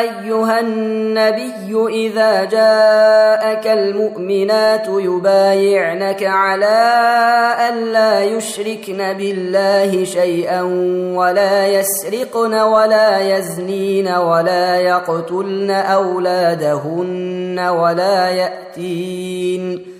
أيها النبي إذا جاءك المؤمنات يبايعنك على أن لا يشركن بالله شيئا ولا يسرقن ولا يزنين ولا يقتلن أولادهن ولا يأتين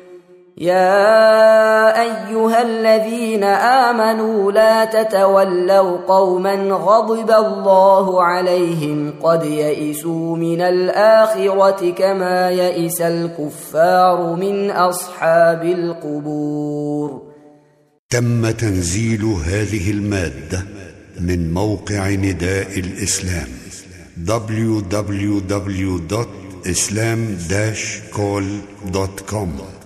يا أيها الذين آمنوا لا تتولوا قوما غضب الله عليهم قد يئسوا من الآخرة كما يئس الكفار من أصحاب القبور. تم تنزيل هذه المادة من موقع نداء الإسلام www.islam-call.com